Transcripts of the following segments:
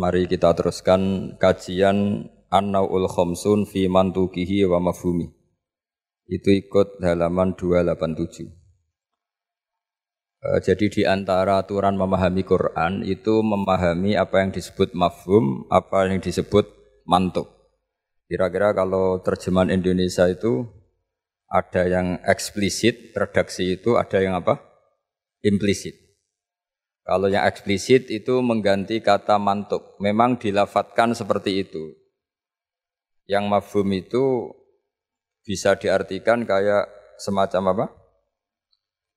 Mari kita teruskan kajian An-Nau'ul Khomsun fi mantukihi wa mafhumi. Itu ikut halaman 287. E, jadi di antara aturan memahami Quran itu memahami apa yang disebut mafhum, apa yang disebut mantuk. Kira-kira kalau terjemahan Indonesia itu ada yang eksplisit, redaksi itu ada yang apa? Implisit. Kalau yang eksplisit itu mengganti kata mantuk. Memang dilafatkan seperti itu. Yang mafhum itu bisa diartikan kayak semacam apa?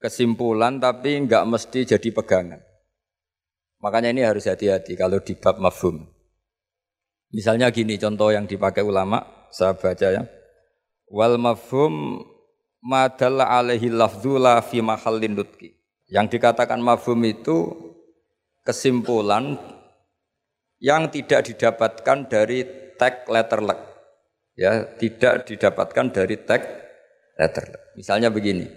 Kesimpulan tapi nggak mesti jadi pegangan. Makanya ini harus hati-hati kalau di bab mafhum. Misalnya gini contoh yang dipakai ulama, saya baca ya. Wal mafhum madalla alaihi lafzula fi mahallin. Yang dikatakan mafhum itu kesimpulan yang tidak didapatkan dari tag letter luck. Ya, tidak didapatkan dari tag letter luck. Misalnya begini.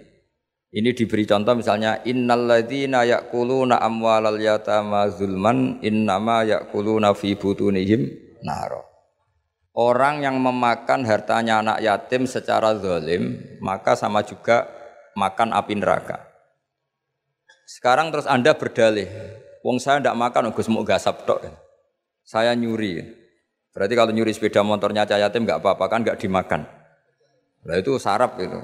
Ini diberi contoh misalnya innalladzina ya'kuluna amwalal yatama zulman innama ya'kuluna fi butunihim naro. Orang yang memakan hartanya anak yatim secara zalim, maka sama juga makan api neraka. Sekarang terus Anda berdalih, wong saya tidak makan, Gus mau gasap tok. Saya nyuri. Berarti kalau nyuri sepeda motornya cah yatim nggak apa-apa kan nggak dimakan. Nah itu sarap itu.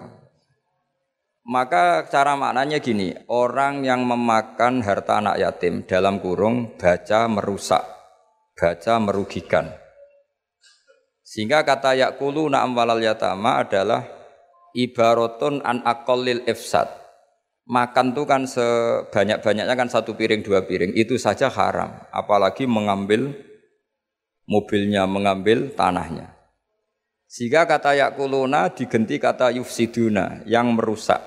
Maka cara maknanya gini, orang yang memakan harta anak yatim dalam kurung baca merusak, baca merugikan. Sehingga kata yakulu na'am walal yatama adalah ibaratun an akolil ifsad makan tuh kan sebanyak-banyaknya kan satu piring dua piring. Itu saja haram. Apalagi mengambil mobilnya mengambil tanahnya. Sehingga kata yakuluna diganti kata yufsiduna yang merusak.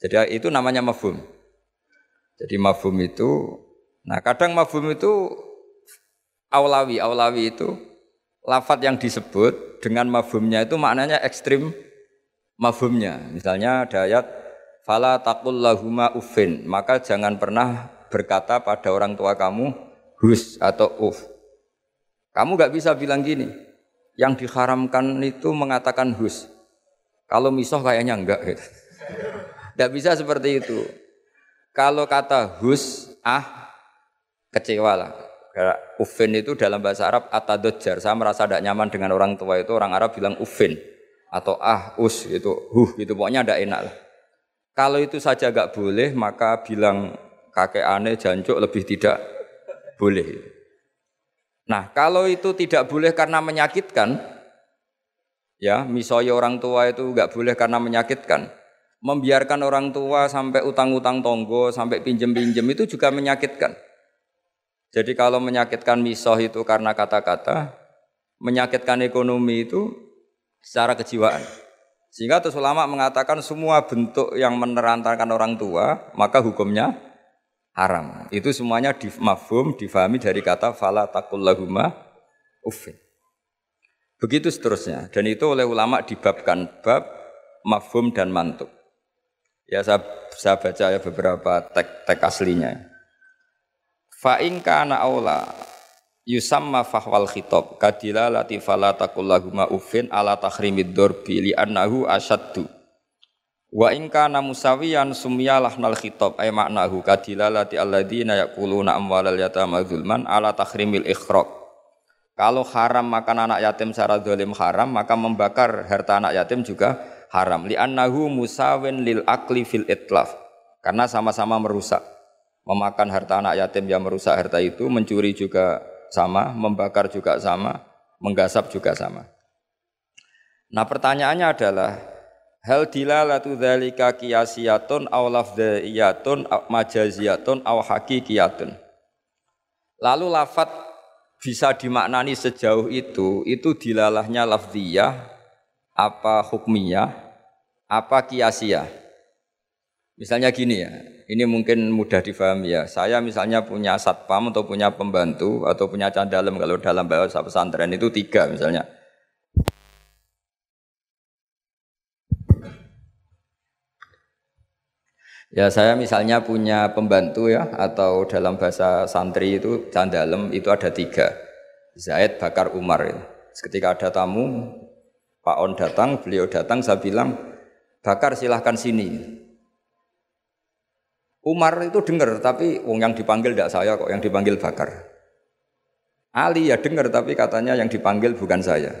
Jadi itu namanya mafhum. Jadi mafhum itu nah kadang mafhum itu aulawi. Aulawi itu lafat yang disebut dengan mafhumnya itu maknanya ekstrim mafhumnya. Misalnya ada ayat Fala takul lahuma ufin. Maka jangan pernah berkata pada orang tua kamu hus atau uf. Kamu gak bisa bilang gini. Yang diharamkan itu mengatakan hus. Kalau misoh kayaknya enggak gitu. Gak bisa seperti itu. Kalau kata hus, ah, kecewa lah. Ufin itu dalam bahasa Arab atadodjar. Saya merasa tidak nyaman dengan orang tua itu. Orang Arab bilang ufin. Atau ah, us gitu. Huh gitu. Pokoknya tidak enak lah. Kalau itu saja gak boleh, maka bilang kakek aneh jancuk lebih tidak boleh. Nah, kalau itu tidak boleh karena menyakitkan, ya, misalnya orang tua itu gak boleh karena menyakitkan, membiarkan orang tua sampai utang-utang tonggo, sampai pinjem-pinjem itu juga menyakitkan. Jadi kalau menyakitkan misoh itu karena kata-kata, menyakitkan ekonomi itu secara kejiwaan. Sehingga terus ulama mengatakan semua bentuk yang menerantarkan orang tua, maka hukumnya haram. Itu semuanya di mafhum, difahami dari kata fala takul lahuma uffin. Begitu seterusnya. Dan itu oleh ulama dibabkan bab mafhum dan mantuk. Ya saya, saya baca ya beberapa teks-teks aslinya. Fa'in aula yusamma fahwal khitab. Kadila lati fala takullahuma uffin ala tahrimid dorbi li annahu asyaddu. Wa in kana musawiyan sumyalah nal khitab ay maknahu kadila lati alladzina yaquluna amwalal yatama zulman ala tahrimil ikhraq kalau haram makan anak yatim secara zalim haram maka membakar harta anak yatim juga haram. Li annahu musawin lil akli fil itlaf. Karena sama-sama merusak. Memakan harta anak yatim yang merusak harta itu mencuri juga sama, membakar juga sama, menggasap juga sama. Nah pertanyaannya adalah hal dilalatu dzalika qiyasiyatun aw lafdhiyatun aw majaziyatun aw hakikiyatun. Lalu lafat bisa dimaknani sejauh itu, itu dilalahnya lafdiyah, apa hukmiyah, apa kiasiyah. Misalnya gini ya, ini mungkin mudah difahami ya. Saya misalnya punya satpam atau punya pembantu atau punya candalem kalau dalam bahasa pesantren itu tiga misalnya. Ya saya misalnya punya pembantu ya atau dalam bahasa santri itu candalem itu ada tiga Zaid Bakar Umar itu. Ketika ada tamu Pak On datang, beliau datang saya bilang Bakar silahkan sini. Umar itu dengar tapi wong yang dipanggil tidak saya kok yang dipanggil Bakar. Ali ya dengar tapi katanya yang dipanggil bukan saya.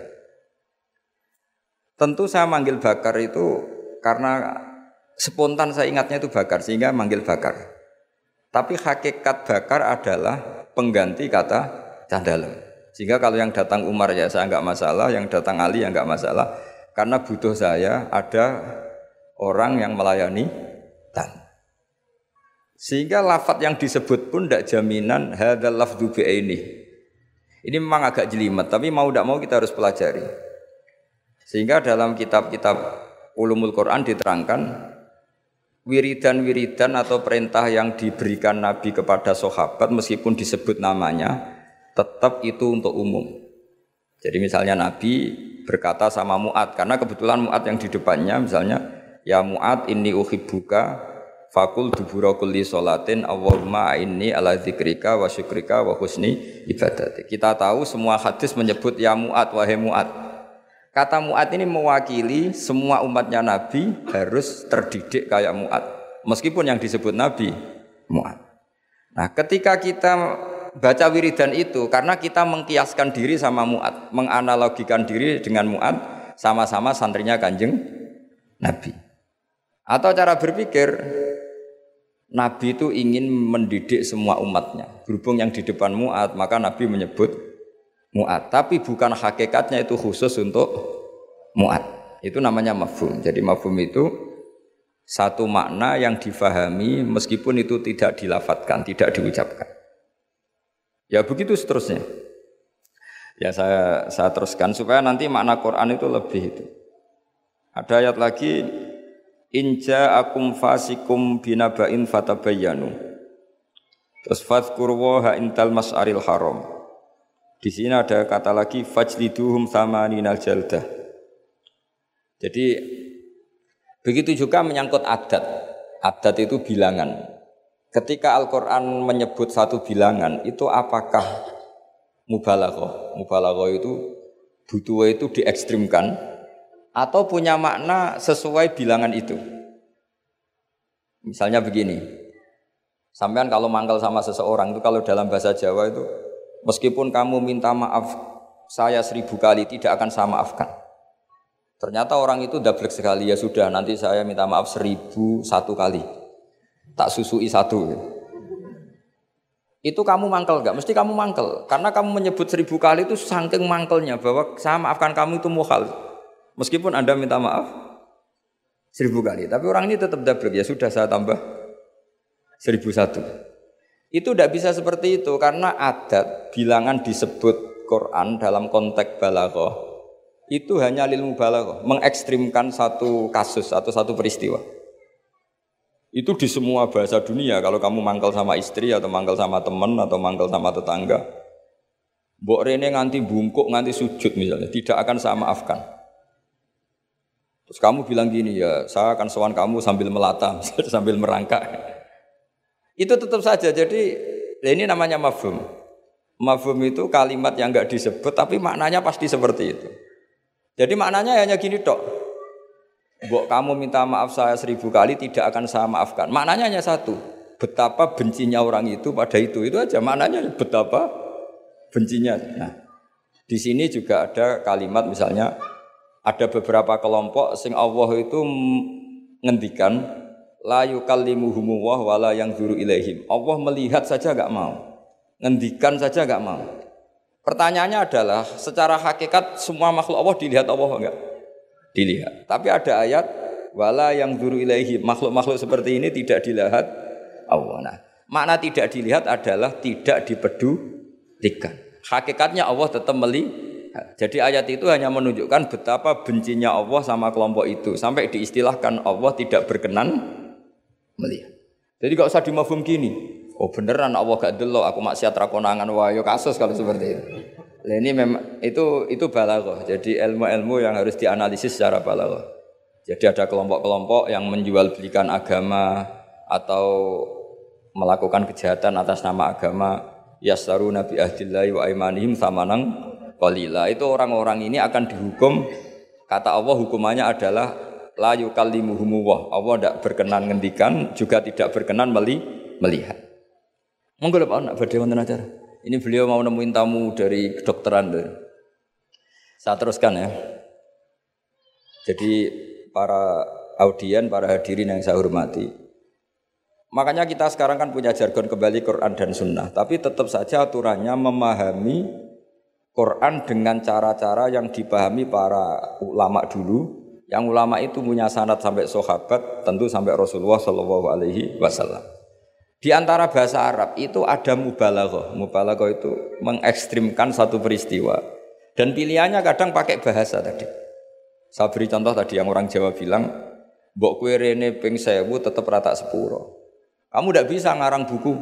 Tentu saya manggil Bakar itu karena spontan saya ingatnya itu bakar sehingga manggil bakar. Tapi hakikat bakar adalah pengganti kata candalem. Sehingga kalau yang datang Umar ya saya nggak masalah, yang datang Ali ya nggak masalah. Karena butuh saya ada orang yang melayani tan. Sehingga lafat yang disebut pun tidak jaminan hadal lafdu ini. Ini memang agak jelimet, tapi mau tidak mau kita harus pelajari. Sehingga dalam kitab-kitab ulumul Quran diterangkan wiridan-wiridan atau perintah yang diberikan Nabi kepada sahabat meskipun disebut namanya tetap itu untuk umum. Jadi misalnya Nabi berkata sama Mu'ad karena kebetulan Mu'ad yang di depannya misalnya ya Mu'ad ini uhibbuka fakul dubura kulli solatin Allahumma inni ala zikrika wa syukrika wa husni ibadat. Kita tahu semua hadis menyebut ya Mu'ad wahai Mu'ad. Kata Mu'ad ini mewakili semua umatnya Nabi harus terdidik kayak Mu'ad. Meskipun yang disebut Nabi Mu'ad. Nah ketika kita baca wiridan itu karena kita mengkiaskan diri sama Mu'ad. Menganalogikan diri dengan Mu'ad sama-sama santrinya kanjeng Nabi. Atau cara berpikir Nabi itu ingin mendidik semua umatnya. Berhubung yang di depan Mu'ad maka Nabi menyebut mu'at. Tapi bukan hakikatnya itu khusus untuk mu'at. Itu namanya mafhum. Jadi mafhum itu satu makna yang difahami meskipun itu tidak dilafatkan, tidak diucapkan. Ya begitu seterusnya. Ya saya saya teruskan supaya nanti makna Quran itu lebih itu. Ada ayat lagi inja akum fasikum binabain fatabayyanu. Terus fadhkurwaha intal mas'aril haram. Di sini ada kata lagi fajliduhum sama ninal jaldah. Jadi begitu juga menyangkut adat. Adat itu bilangan. Ketika Al-Quran menyebut satu bilangan, itu apakah mubalaghah? Mubalaghah itu butuh itu diekstrimkan atau punya makna sesuai bilangan itu. Misalnya begini, sampean kalau mangkal sama seseorang itu kalau dalam bahasa Jawa itu Meskipun kamu minta maaf saya seribu kali tidak akan saya maafkan. Ternyata orang itu double sekali ya sudah nanti saya minta maaf seribu satu kali. Tak susui satu. Itu kamu mangkel nggak? Mesti kamu mangkel. Karena kamu menyebut seribu kali itu saking mangkelnya bahwa saya maafkan kamu itu muhal. Meskipun anda minta maaf seribu kali. Tapi orang ini tetap double ya sudah saya tambah seribu satu. Itu tidak bisa seperti itu karena adat bilangan disebut Quran dalam konteks balaghah itu hanya ilmu balaghah, mengekstrimkan satu kasus atau satu peristiwa. Itu di semua bahasa dunia kalau kamu mangkal sama istri atau mangkal sama teman atau mangkal sama tetangga. Mbok Rene nganti bungkuk, nganti sujud misalnya, tidak akan saya maafkan. Terus kamu bilang gini ya, saya akan sowan kamu sambil melata, sambil merangkak. Itu tetap saja. Jadi ini namanya mafhum. Mafhum itu kalimat yang enggak disebut tapi maknanya pasti seperti itu. Jadi maknanya hanya gini dok. Bok kamu minta maaf saya seribu kali tidak akan saya maafkan. Maknanya hanya satu. Betapa bencinya orang itu pada itu. Itu aja maknanya betapa bencinya. Nah, di sini juga ada kalimat misalnya ada beberapa kelompok sing Allah itu ngendikan la yukallimuhum wa la yang zuru ilaihim. Allah melihat saja gak mau. Ngendikan saja gak mau. Pertanyaannya adalah secara hakikat semua makhluk Allah dilihat Allah enggak? Dilihat. Tapi ada ayat wala yang zuru ilaihim. Makhluk-makhluk seperti ini tidak dilihat Allah. Nah, makna tidak dilihat adalah tidak dipedulikan. Hakikatnya Allah tetap melihat. Jadi ayat itu hanya menunjukkan betapa bencinya Allah sama kelompok itu sampai diistilahkan Allah tidak berkenan melihat. Jadi gak usah dimafhum gini. Oh beneran Allah gak delok aku maksiat rakonangan wah yo kasus kalau seperti itu. Nah, ini memang itu itu balaghah. Jadi ilmu-ilmu yang harus dianalisis secara balaghah. Jadi ada kelompok-kelompok yang menjual belikan agama, atau melakukan kejahatan atas nama agama yasaru nabi ahdillahi wa imanihim samanang qalila. Itu orang-orang ini akan dihukum. Kata Allah hukumannya adalah la yukallimuhumu Allah tidak berkenan ngendikan juga tidak berkenan meli melihat. Monggo Pak nak badhe wonten acara. Ini beliau mau nemuin tamu dari kedokteran saya teruskan ya. Jadi para audien para hadirin yang saya hormati Makanya kita sekarang kan punya jargon kembali Quran dan Sunnah, tapi tetap saja aturannya memahami Quran dengan cara-cara yang dipahami para ulama dulu. Yang ulama itu punya sanad sampai sahabat, tentu sampai Rasulullah Shallallahu Alaihi Wasallam. Di antara bahasa Arab itu ada mubalaghah. Mubalaghah itu mengekstrimkan satu peristiwa. Dan pilihannya kadang pakai bahasa tadi. Saya beri contoh tadi yang orang Jawa bilang, Mbok kue rene ping sewu tetap rata sepuro. Kamu tidak bisa ngarang buku.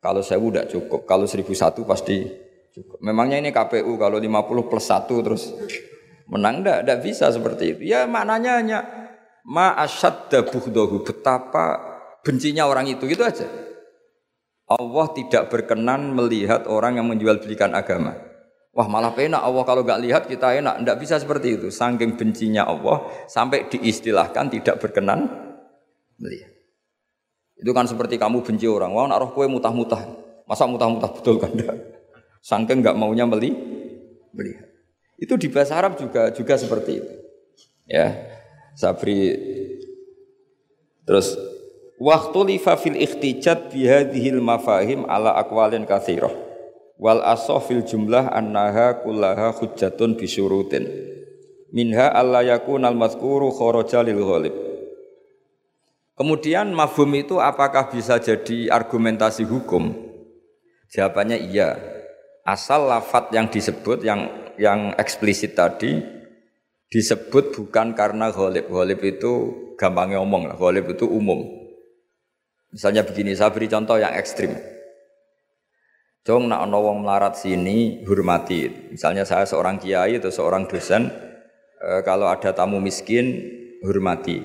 Kalau saya tidak cukup, kalau seribu satu pasti cukup. Memangnya ini KPU kalau 50 plus satu terus menang tidak, tidak bisa seperti itu. Ya maknanya hanya ma asyadda betapa bencinya orang itu gitu aja. Allah tidak berkenan melihat orang yang menjual belikan agama. Wah malah penak Allah kalau nggak lihat kita enak. Tidak bisa seperti itu. Sangking bencinya Allah sampai diistilahkan tidak berkenan melihat. Itu kan seperti kamu benci orang. Wah, nak roh kue mutah-mutah. Masa mutah-mutah betul kan? Sangking nggak maunya beli, melihat. Itu di bahasa Arab juga juga seperti itu. Ya, Sabri terus waktu lifa fil ikhtijat bihadhil mafahim ala akwalin kathirah wal fil jumlah annaha kullaha hujjatun bisyurutin minha alla yakun al mazkuru kharaja lil ghalib Kemudian mafhum itu apakah bisa jadi argumentasi hukum? Jawabannya iya. Asal lafat yang disebut yang yang eksplisit tadi disebut bukan karena ghalib. Ghalib itu gampangnya ngomong lah. Ghalib itu umum. Misalnya begini, saya beri contoh yang ekstrim. Jong nak ono wong melarat sini hormati. Misalnya saya seorang kiai atau seorang dosen, e, kalau ada tamu miskin hormati.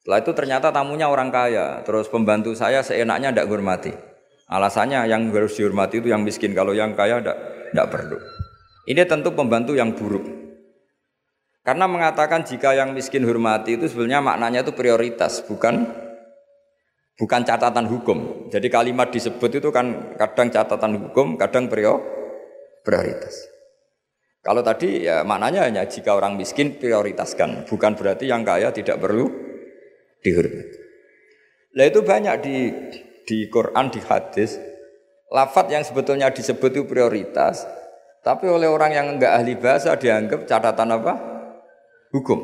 Setelah itu ternyata tamunya orang kaya, terus pembantu saya seenaknya tidak hormati. Alasannya yang harus dihormati itu yang miskin, kalau yang kaya tidak perlu. Ini tentu pembantu yang buruk. Karena mengatakan jika yang miskin hormati itu sebenarnya maknanya itu prioritas, bukan bukan catatan hukum. Jadi kalimat disebut itu kan kadang catatan hukum, kadang prioritas. Kalau tadi ya maknanya hanya jika orang miskin prioritaskan, bukan berarti yang kaya tidak perlu dihormati. Nah itu banyak di di Quran, di hadis, lafat yang sebetulnya disebut itu prioritas, tapi oleh orang yang enggak ahli bahasa dianggap catatan apa? Hukum.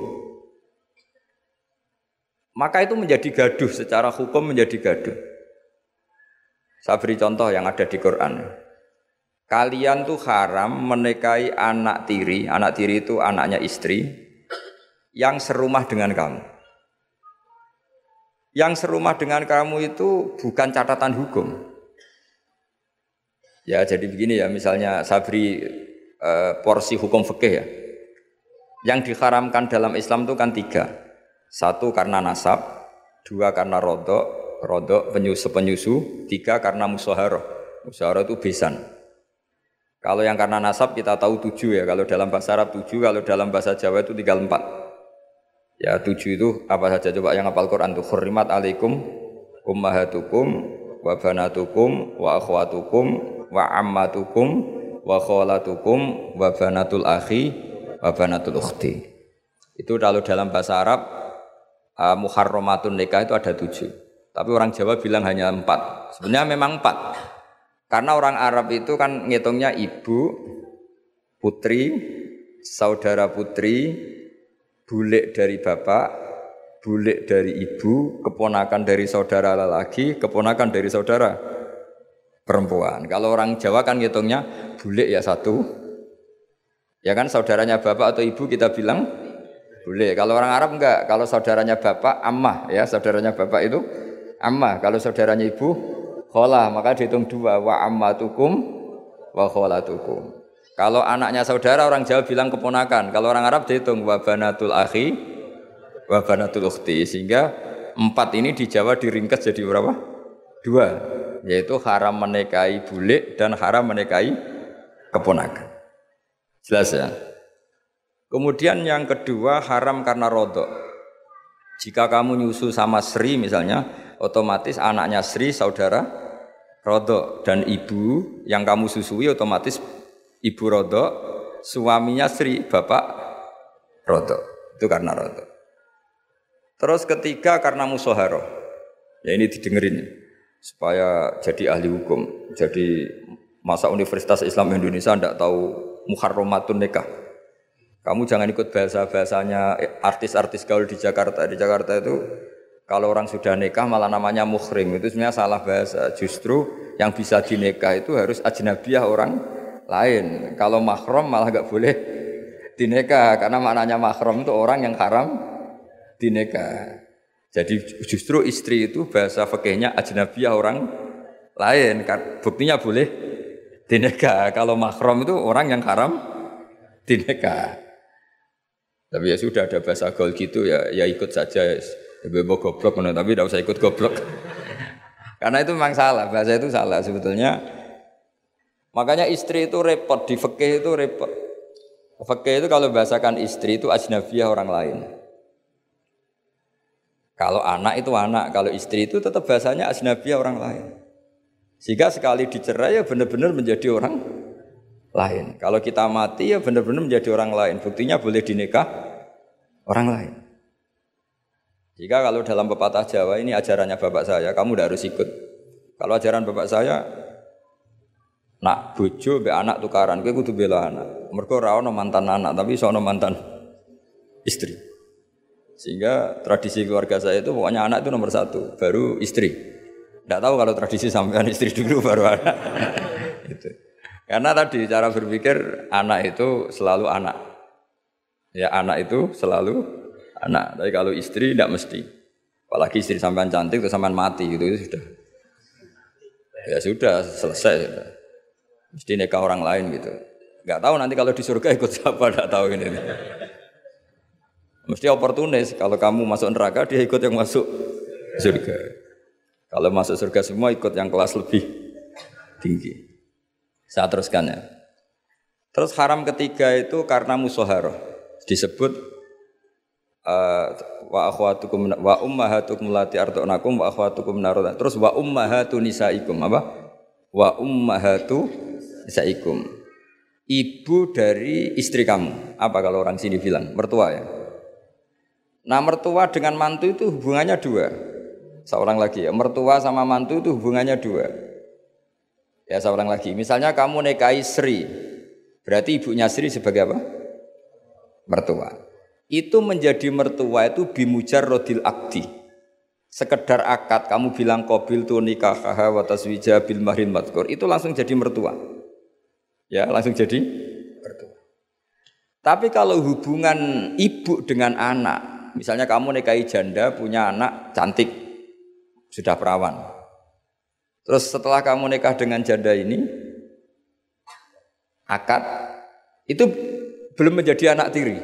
Maka itu menjadi gaduh secara hukum menjadi gaduh. Saya beri contoh yang ada di Quran. Kalian tuh haram menikahi anak tiri, anak tiri itu anaknya istri yang serumah dengan kamu yang serumah dengan kamu itu bukan catatan hukum. Ya jadi begini ya misalnya Sabri eh, porsi hukum fikih ya. Yang diharamkan dalam Islam itu kan tiga. Satu karena nasab, dua karena rodok, rodok penyusu penyusu, tiga karena musaharoh. Musaharoh itu besan. Kalau yang karena nasab kita tahu tujuh ya. Kalau dalam bahasa Arab tujuh, kalau dalam bahasa Jawa itu tinggal empat. Ya tujuh itu apa saja coba yang hafal Quran tuh khurimat alaikum ummahatukum wa banatukum wa akhwatukum wa ammatukum wa kholatukum wa banatul akhi wa banatul ukhti. Itu kalau dalam bahasa Arab uh, muharramatun nikah itu ada tujuh. Tapi orang Jawa bilang hanya empat. Sebenarnya memang empat. Karena orang Arab itu kan ngitungnya ibu, putri, saudara putri, bulik dari bapak, bulik dari ibu, keponakan dari saudara lelaki, keponakan dari saudara perempuan. Kalau orang Jawa kan ngitungnya bulik ya satu. Ya kan saudaranya bapak atau ibu kita bilang bulik. Kalau orang Arab enggak, kalau saudaranya bapak ammah ya, saudaranya bapak itu ammah. Kalau saudaranya ibu kholah, maka dihitung dua wa ammatukum wa kholatukum. Kalau anaknya saudara orang Jawa bilang keponakan. Kalau orang Arab dihitung wabanatul akhi, wabanatul ukhti. Sehingga Empat ini di Jawa diringkas jadi berapa? Dua, yaitu haram menikahi bule dan haram menikahi keponakan. Jelas ya? Kemudian yang kedua haram karena rodok. Jika kamu nyusu sama Sri misalnya, otomatis anaknya Sri saudara rodok dan ibu yang kamu susui otomatis ibu rodok, suaminya Sri bapak rodok. Itu karena rodok. Terus ketiga karena musoharo. Ya ini didengerin supaya jadi ahli hukum. Jadi masa Universitas Islam Indonesia tidak tahu muharramatun nikah. Kamu jangan ikut bahasa-bahasanya artis-artis gaul di Jakarta. Di Jakarta itu kalau orang sudah nikah malah namanya muhrim. Itu sebenarnya salah bahasa. Justru yang bisa dinikah itu harus ajnabiyah orang lain. Kalau mahram malah gak boleh dinikah. Karena maknanya mahram itu orang yang haram dinikah. Jadi justru istri itu bahasa fakihnya ajnabiyah orang lain. Buktinya boleh dinikah. Kalau mahram itu orang yang haram dinikah. Tapi ya sudah ada bahasa gaul gitu ya, ya ikut saja. Ya, bebo goblok tapi tidak usah ikut goblok. Karena itu memang salah, bahasa itu salah sebetulnya. Makanya istri itu repot, di itu repot. Fikih itu kalau bahasakan istri itu ajnabiyah orang lain. Kalau anak itu anak, kalau istri itu tetap bahasanya ajnabiyah orang lain. Sehingga sekali dicerai ya benar-benar menjadi orang lain. Kalau kita mati ya benar-benar menjadi orang lain. Buktinya boleh dinikah orang lain. Jika kalau dalam pepatah Jawa ini ajarannya bapak saya, kamu tidak harus ikut. Kalau ajaran bapak saya, nak bojo be anak tukaran, gue kudu bela anak. Mereka rawon mantan anak, tapi sono mantan istri. Sehingga tradisi keluarga saya itu pokoknya anak itu nomor satu, baru istri. Tidak tahu kalau tradisi sampean istri dulu baru anak. itu. Karena tadi cara berpikir anak itu selalu anak. Ya anak itu selalu anak. Tapi kalau istri tidak mesti. Apalagi istri sampean cantik atau sampean mati gitu itu sudah. Ya sudah selesai sudah. Mesti nikah orang lain gitu. Gak tahu nanti kalau di surga ikut siapa, tidak tahu ini. Mesti oportunis. Kalau kamu masuk neraka, dia ikut yang masuk surga. Kalau masuk surga semua ikut yang kelas lebih tinggi. Saya teruskan ya. Terus haram ketiga itu karena musoharoh. Disebut uh, wa akhwatukum wa ummahatukum lati ardunakum wa akhwatukum narodan. Terus wa ummahatu nisaikum apa? Wa ummahatu nisaikum. Ibu dari istri kamu. Apa kalau orang sini bilang? Mertua ya. Nah mertua dengan mantu itu hubungannya dua. Seorang lagi ya. Mertua sama mantu itu hubungannya dua. Ya seorang lagi. Misalnya kamu nikahi Sri. Berarti ibunya Sri sebagai apa? Mertua. Itu menjadi mertua itu bimujar rodil akdi. Sekedar akad kamu bilang kobil tu nikah wa taswija bil mahrin. Itu langsung jadi mertua. Ya langsung jadi mertua. Tapi kalau hubungan ibu dengan anak, misalnya kamu nikahi janda punya anak cantik, sudah perawan, Terus setelah kamu nikah dengan janda ini, akad itu belum menjadi anak tiri.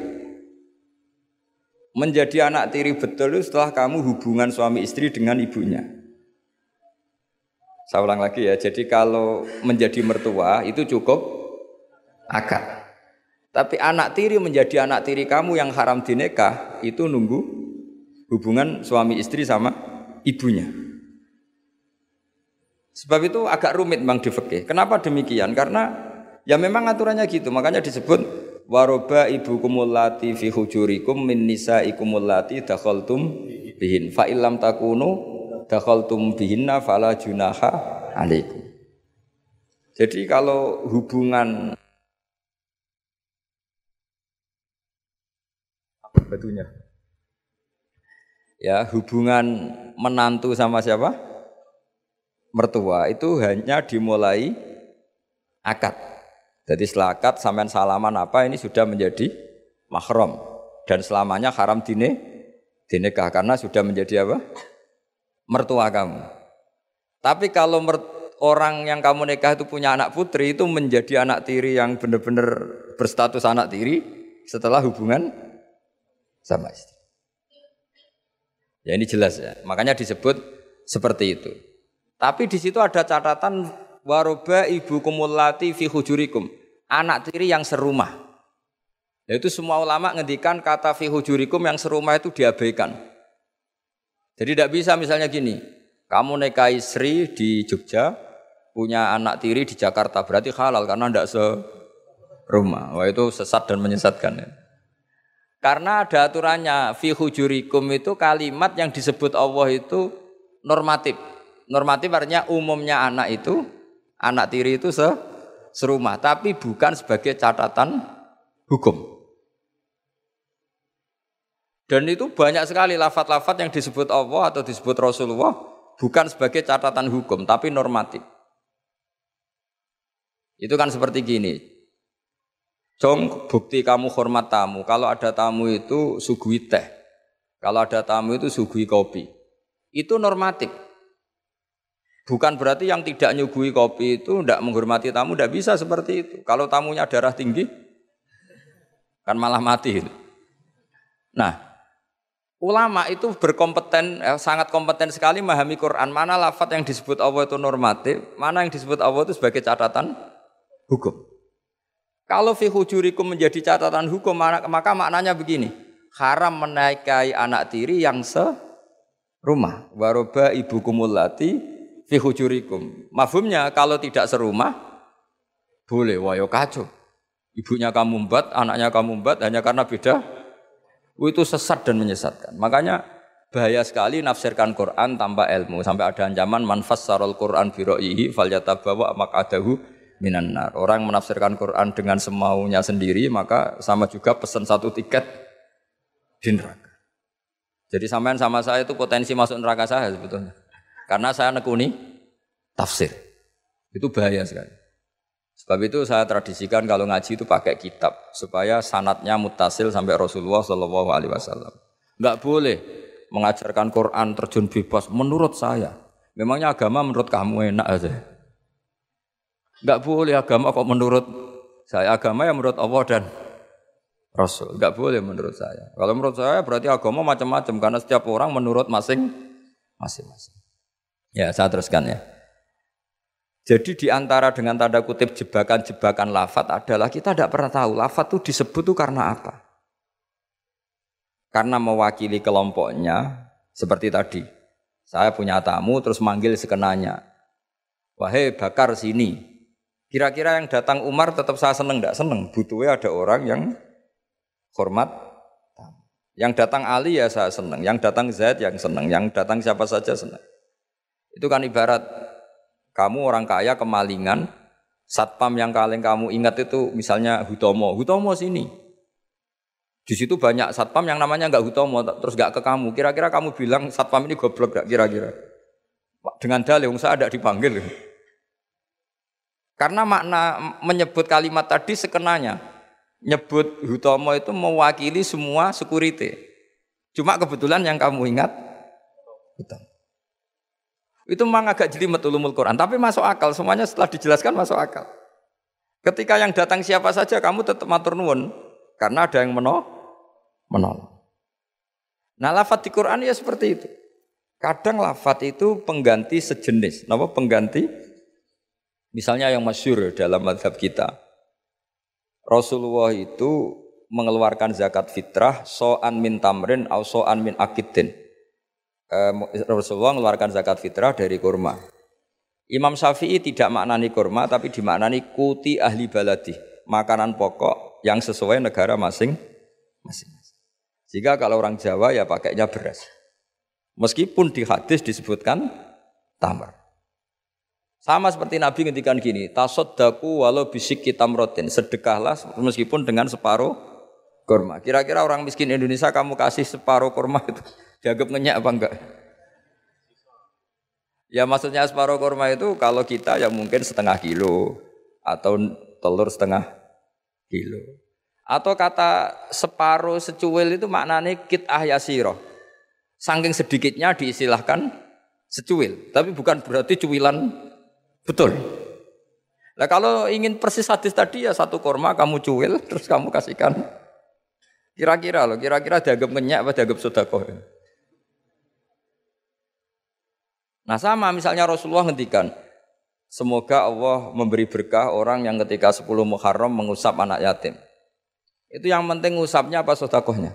Menjadi anak tiri betul setelah kamu hubungan suami istri dengan ibunya. Saya ulang lagi ya, jadi kalau menjadi mertua itu cukup akad. Tapi anak tiri menjadi anak tiri kamu yang haram dinikah itu nunggu hubungan suami istri sama ibunya. Sebab itu agak rumit memang di fikih. Kenapa demikian? Karena ya memang aturannya gitu. Makanya disebut waroba ibu kumulati fi hujurikum min nisa ikumulati dakhaltum bihin fa illam takunu dakhaltum bihinna fala junaha alaikum. Jadi kalau hubungan batunya ya hubungan menantu sama siapa? mertua itu hanya dimulai akad. Jadi setelah akad sampean salaman apa ini sudah menjadi mahram dan selamanya haram dine dinikah karena sudah menjadi apa? Mertua kamu. Tapi kalau orang yang kamu nikah itu punya anak putri itu menjadi anak tiri yang benar-benar berstatus anak tiri setelah hubungan sama istri. Ya ini jelas ya. Makanya disebut seperti itu. Tapi di situ ada catatan waroba ibu kumulati fi hujurikum. Anak tiri yang serumah. Yaitu semua ulama ngendikan kata fi hujurikum yang serumah itu diabaikan. Jadi tidak bisa misalnya gini, kamu nikahi Sri di Jogja, punya anak tiri di Jakarta, berarti halal karena tidak serumah. Wah itu sesat dan menyesatkan. Ya. Karena ada aturannya fi hujurikum itu kalimat yang disebut Allah itu normatif. Normatif artinya umumnya anak itu anak tiri itu se serumah, tapi bukan sebagai catatan hukum. Dan itu banyak sekali lafat-lafat yang disebut Allah atau disebut Rasulullah bukan sebagai catatan hukum, tapi normatif. Itu kan seperti gini, Jong bukti kamu hormat tamu. Kalau ada tamu itu sugui teh. Kalau ada tamu itu sugui kopi. Itu normatif. Bukan berarti yang tidak nyugui kopi itu tidak menghormati tamu, tidak bisa seperti itu. Kalau tamunya darah tinggi, kan malah mati. Nah, ulama itu berkompeten, eh, sangat kompeten sekali memahami Quran. Mana lafat yang disebut Allah itu normatif, mana yang disebut Allah itu sebagai catatan hukum. Kalau fi hujurikum menjadi catatan hukum maka maknanya begini. Haram menaikai anak tiri yang se rumah. Waroba ibu kumulati fi hujurikum. Mafhumnya kalau tidak serumah boleh wayo kacau. Ibunya kamu membuat, anaknya kamu membuat hanya karena beda. Itu sesat dan menyesatkan. Makanya bahaya sekali nafsirkan Quran tanpa ilmu sampai ada ancaman manfas sarol Quran biroihi fal yatabawa makadahu minan nar. Orang menafsirkan Quran dengan semaunya sendiri maka sama juga pesan satu tiket di neraka. Jadi sampean sama saya itu potensi masuk neraka saya sebetulnya. Karena saya nekuni tafsir. Itu bahaya sekali. Sebab itu saya tradisikan kalau ngaji itu pakai kitab supaya sanatnya mutasil sampai Rasulullah Shallallahu Alaihi Wasallam. Enggak boleh mengajarkan Quran terjun bebas menurut saya. Memangnya agama menurut kamu enak aja. Enggak boleh agama kok menurut saya agama yang menurut Allah dan Rasul. Enggak boleh menurut saya. Kalau menurut saya berarti agama macam-macam karena setiap orang menurut masing masing-masing. Ya, saya teruskan ya. Jadi di antara dengan tanda kutip jebakan-jebakan lafat adalah kita tidak pernah tahu lafat itu disebut itu karena apa. Karena mewakili kelompoknya seperti tadi. Saya punya tamu terus manggil sekenanya. Wahai bakar sini. Kira-kira yang datang Umar tetap saya seneng enggak seneng. Butuhnya ada orang yang hormat. Yang datang Ali ya saya seneng. Yang datang Zaid yang seneng. Yang datang siapa saja seneng. Itu kan ibarat kamu orang kaya kemalingan. Satpam yang kalian kamu ingat itu misalnya Hutomo. Hutomo sini. Di situ banyak satpam yang namanya enggak Hutomo terus enggak ke kamu. Kira-kira kamu bilang satpam ini goblok enggak kira-kira? Dengan dalih saya ada dipanggil. Karena makna menyebut kalimat tadi sekenanya. Nyebut Hutomo itu mewakili semua security. Cuma kebetulan yang kamu ingat Hutomo. Itu memang agak jelimet ulumul Quran, tapi masuk akal. Semuanya setelah dijelaskan masuk akal. Ketika yang datang siapa saja kamu tetap matur nuwun karena ada yang meno menolong. Nah, lafat di Quran ya seperti itu. Kadang lafat itu pengganti sejenis. Nama pengganti Misalnya yang masyur dalam madhab kita. Rasulullah itu mengeluarkan zakat fitrah so'an min tamrin atau so'an min akidin. Eh, Rasulullah mengeluarkan zakat fitrah dari kurma. Imam Syafi'i tidak maknani kurma tapi dimaknani kuti ahli baladi. Makanan pokok yang sesuai negara masing masing. Jika kalau orang Jawa ya pakainya beras. Meskipun di hadis disebutkan tamar. Sama seperti Nabi ngendikan gini, tasoddaku walau bisik rotin, sedekahlah meskipun dengan separuh kurma. Kira-kira orang miskin Indonesia kamu kasih separuh kurma itu dianggap ngenyak apa enggak? Ya maksudnya separuh kurma itu kalau kita ya mungkin setengah kilo atau telur setengah kilo. Atau kata separuh secuil itu maknanya kit ahyasiroh. Saking sedikitnya diistilahkan secuil. Tapi bukan berarti cuilan Betul. Nah kalau ingin persis hadis tadi ya satu korma kamu cuil terus kamu kasihkan. Kira-kira loh, kira-kira dianggap ngenyak apa dianggap sodako. Nah sama misalnya Rasulullah ngendikan, semoga Allah memberi berkah orang yang ketika 10 Muharram mengusap anak yatim. Itu yang penting ngusapnya apa sodakohnya?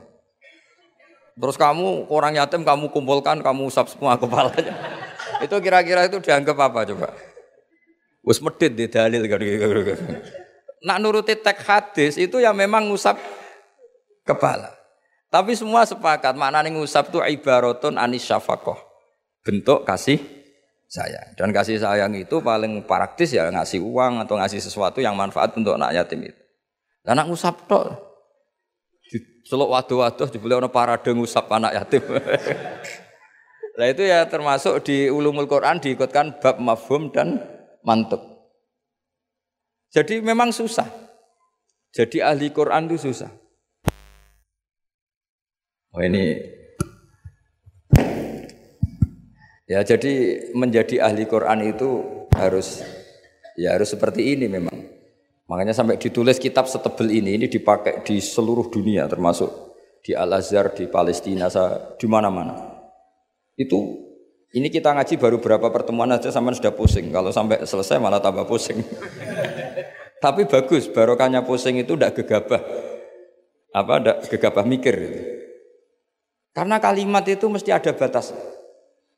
Terus kamu orang yatim kamu kumpulkan, kamu usap semua kepalanya. itu kira-kira itu dianggap apa coba? Wes medit di dalil kan. Nak nuruti teks hadis itu yang memang ngusap kepala. Tapi semua sepakat maknanya ngusap itu ibaratun anis syafakoh. Bentuk kasih sayang. Dan kasih sayang itu paling praktis ya ngasih uang atau ngasih sesuatu yang manfaat untuk anak yatim itu. Dan anak ngusap tok. Celok waduh-waduh dibeli orang parade ngusap anak yatim. Nah itu ya termasuk di ulumul Quran diikutkan bab mafhum dan mantuk. Jadi memang susah. Jadi ahli Quran itu susah. Oh ini ya jadi menjadi ahli Quran itu harus ya harus seperti ini memang. Makanya sampai ditulis kitab setebel ini ini dipakai di seluruh dunia termasuk di Al Azhar di Palestina di mana-mana. Itu ini kita ngaji baru berapa pertemuan aja sampai sudah pusing. Kalau sampai selesai malah tambah pusing. Tapi bagus, barokahnya pusing itu tidak gegabah. Apa tidak gegabah mikir. Karena kalimat itu mesti ada batas.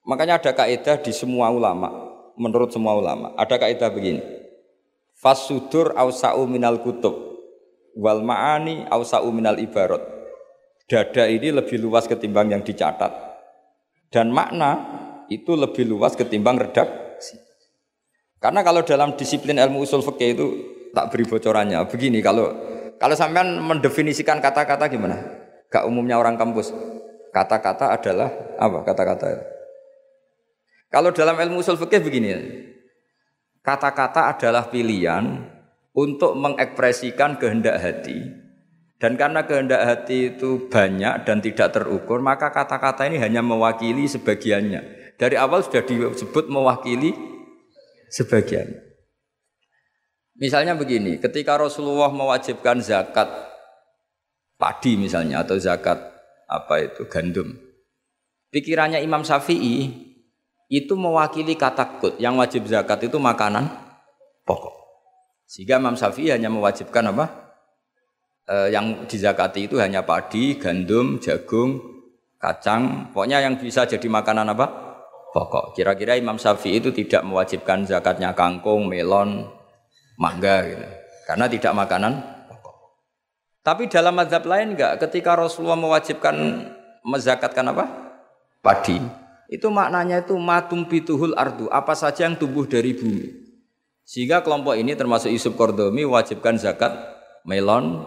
Makanya ada kaidah di semua ulama, menurut semua ulama, ada kaidah begini. Fasudur ausa'u minal kutub wal ma'ani ausa'u minal ibarat. Dada ini lebih luas ketimbang yang dicatat. Dan makna itu lebih luas ketimbang redaksi. Karena kalau dalam disiplin ilmu usul fikih itu tak beri bocorannya. Begini kalau kalau sampean mendefinisikan kata-kata gimana? Gak umumnya orang kampus. Kata-kata adalah apa kata-kata? Kalau dalam ilmu usul fikih begini, kata-kata adalah pilihan untuk mengekspresikan kehendak hati. Dan karena kehendak hati itu banyak dan tidak terukur, maka kata-kata ini hanya mewakili sebagiannya. Dari awal sudah disebut mewakili sebagian. Misalnya begini, ketika Rasulullah mewajibkan zakat padi misalnya atau zakat apa itu gandum. Pikirannya Imam Syafi'i itu mewakili kata kut yang wajib zakat itu makanan pokok. Sehingga Imam Syafi'i hanya mewajibkan apa? E, yang dizakati itu hanya padi, gandum, jagung, kacang. Pokoknya yang bisa jadi makanan apa? Pokok. Kira-kira Imam Syafi'i itu tidak mewajibkan zakatnya kangkung, melon, mangga gitu. Karena tidak makanan tapi dalam mazhab lain enggak, ketika Rasulullah mewajibkan mezakatkan apa? Padi. Itu maknanya itu matum bituhul ardu, apa saja yang tumbuh dari bumi. Sehingga kelompok ini termasuk Yusuf Kordomi wajibkan zakat melon,